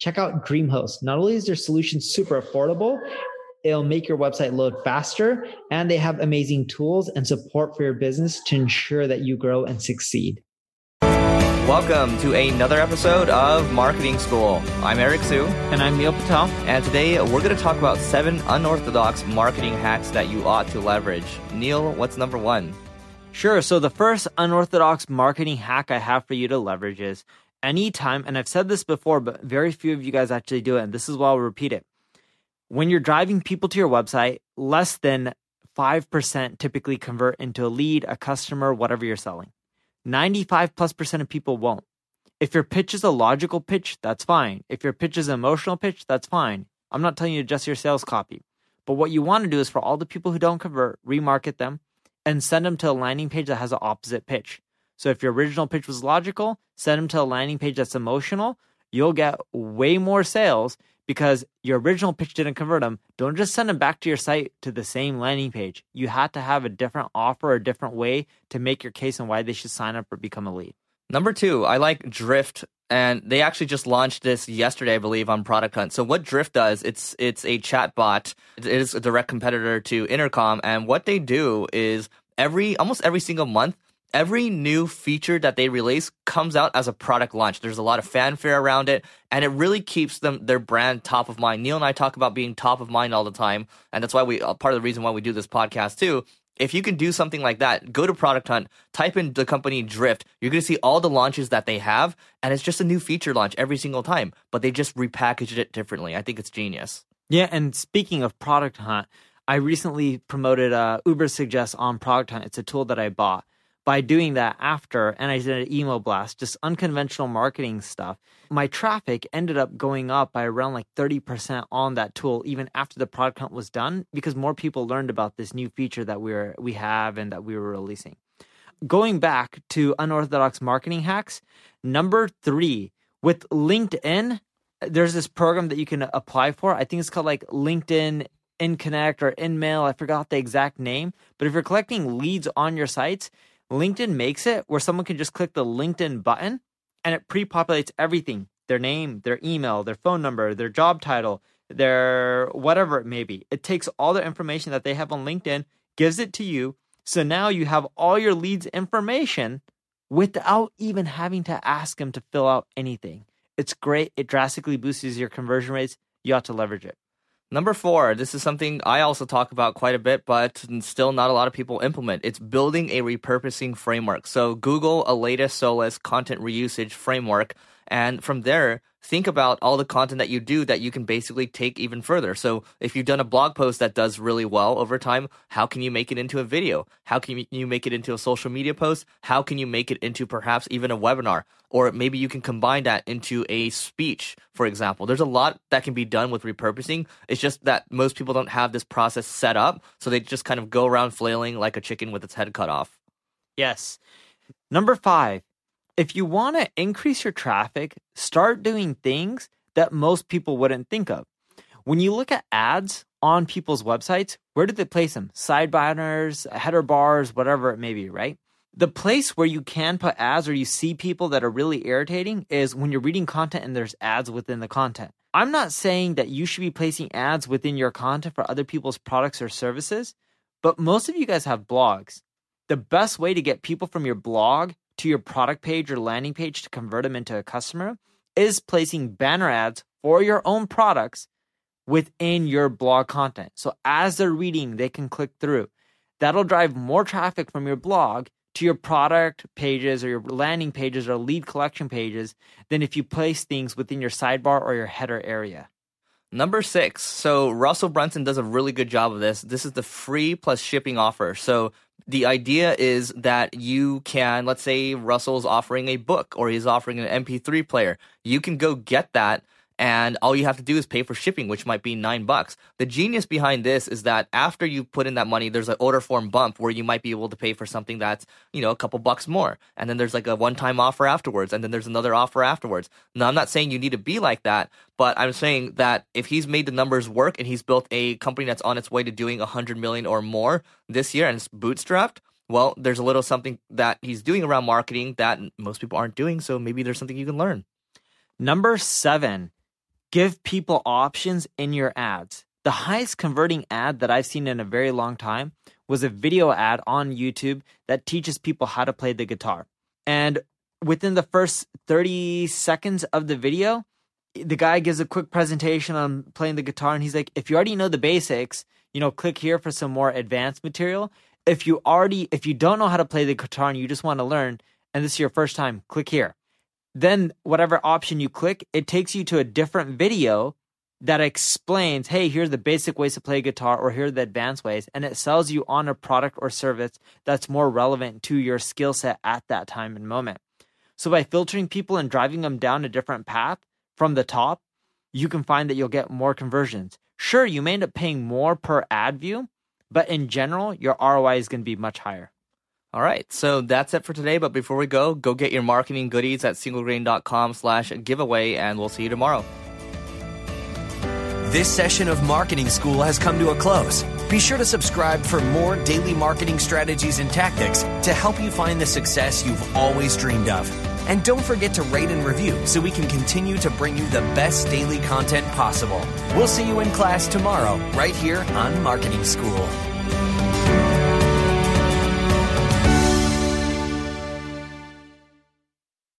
Check out DreamHost. Not only is their solution super affordable, it'll make your website load faster, and they have amazing tools and support for your business to ensure that you grow and succeed. Welcome to another episode of Marketing School. I'm Eric Siu. And I'm Neil Patel. And today we're going to talk about seven unorthodox marketing hacks that you ought to leverage. Neil, what's number one? Sure. So the first unorthodox marketing hack I have for you to leverage is anytime, and I've said this before, but very few of you guys actually do it, and this is why I'll repeat it. When you're driving people to your website, less than 5% typically convert into a lead, a customer, whatever you're selling. 95 plus percent of people won't. If your pitch is a logical pitch, that's fine. If your pitch is an emotional pitch, that's fine. I'm not telling you to adjust your sales copy. But what you want to do is for all the people who don't convert, remarket them, and send them to a landing page that has an opposite pitch. So if your original pitch was logical, send them to a landing page that's emotional. You'll get way more sales because your original pitch didn't convert them. Don't just send them back to your site to the same landing page. You have to have a different offer, a different way to make your case and why they should sign up or become a lead. Number two, I like Drift and they actually just launched this yesterday, I believe, on Product Hunt. So what Drift does, it's it's a chat bot. It is a direct competitor to Intercom, and what they do is every almost every single month, every new feature that they release comes out as a product launch. There's a lot of fanfare around it, and it really keeps them their brand top of mind. Neil and I talk about being top of mind all the time, and that's why we uh, part of the reason why we do this podcast too if you can do something like that, go to Product Hunt, type in the company Drift. You're going to see all the launches that they have, and it's just a new feature launch every single time, but they just repackaged it differently. I think it's genius. Yeah, and speaking of Product Hunt, I recently promoted uh, Ubersuggest on Product Hunt. It's a tool that I bought by doing that after, and I did an email blast, just unconventional marketing stuff, my traffic ended up going up by around like 30% on that tool, even after the product hunt was done, because more people learned about this new feature that we are we have and that we were releasing. Going back to unorthodox marketing hacks, number three, with LinkedIn, there's this program that you can apply for. I think it's called like LinkedIn InConnect or InMail. I forgot the exact name. But if you're collecting leads on your sites, LinkedIn makes it where someone can just click the LinkedIn button and it pre populates everything their name, their email, their phone number, their job title, their whatever it may be. It takes all the information that they have on LinkedIn, gives it to you. So now you have all your leads information without even having to ask them to fill out anything. It's great. It drastically boosts your conversion rates. You ought to leverage it. Number four, this is something I also talk about quite a bit, but still not a lot of people implement. It's building a repurposing framework. So Google Aleta Solus content reusage framework. And from there, think about all the content that you do that you can basically take even further. So if you've done a blog post that does really well over time, how can you make it into a video? How can you make it into a social media post? How can you make it into perhaps even a webinar? Or maybe you can combine that into a speech, for example. There's a lot that can be done with repurposing. It's just that most people don't have this process set up. So they just kind of go around flailing like a chicken with its head cut off. Yes. Number five, if you want to increase your traffic, start doing things that most people wouldn't think of. When you look at ads on people's websites, where do they place them? Side banners, header bars, whatever it may be, right? The place where you can put ads or you see people that are really irritating is when you're reading content and there's ads within the content. I'm not saying that you should be placing ads within your content for other people's products or services, but most of you guys have blogs. The best way to get people from your blog to your product page or landing page to convert them into a customer is placing banner ads for your own products within your blog content. So as they're reading, they can click through. That'll drive more traffic from your blog to your product pages or your landing pages or lead collection pages than if you place things within your sidebar or your header area. Number six. So Russell Brunson does a really good job of this. This is the free plus shipping offer. So the idea is that you can, let's say Russell's offering a book or he's offering an MP3 player. You can go get that and all you have to do is pay for shipping, which might be nine bucks. The genius behind this is that after you put in that money, there's an order form bump where you might be able to pay for something that's, you know, a couple bucks more. And then there's like a one time offer afterwards. And then there's another offer afterwards. Now, I'm not saying you need to be like that, but I'm saying that if he's made the numbers work and he's built a company that's on its way to doing 100 million or more this year and it's bootstrapped, well, there's a little something that he's doing around marketing that most people aren't doing. So maybe there's something you can learn. Number seven, give people options in your ads. The highest converting ad that I've seen in a very long time was a video ad on YouTube that teaches people how to play the guitar. And within the first 30 seconds of the video, the guy gives a quick presentation on playing the guitar and he's like, if you already know the basics, you know, click here for some more advanced material. If you already, if you don't know how to play the guitar and you just want to learn, and this is your first time, click here. Then whatever option you click, it takes you to a different video that explains, hey, here's the basic ways to play guitar or here are the advanced ways. And it sells you on a product or service that's more relevant to your skill set at that time and moment. So by filtering people and driving them down a different path from the top, you can find that you'll get more conversions. Sure, you may end up paying more per ad view, but in general, your ROI is going to be much higher. All right, so that's it for today. But before we go, go get your marketing goodies at singlegrain.com slash giveaway, and we'll see you tomorrow. This session of Marketing School has come to a close. Be sure to subscribe for more daily marketing strategies and tactics to help you find the success you've always dreamed of. And don't forget to rate and review so we can continue to bring you the best daily content possible. We'll see you in class tomorrow, right here on Marketing School.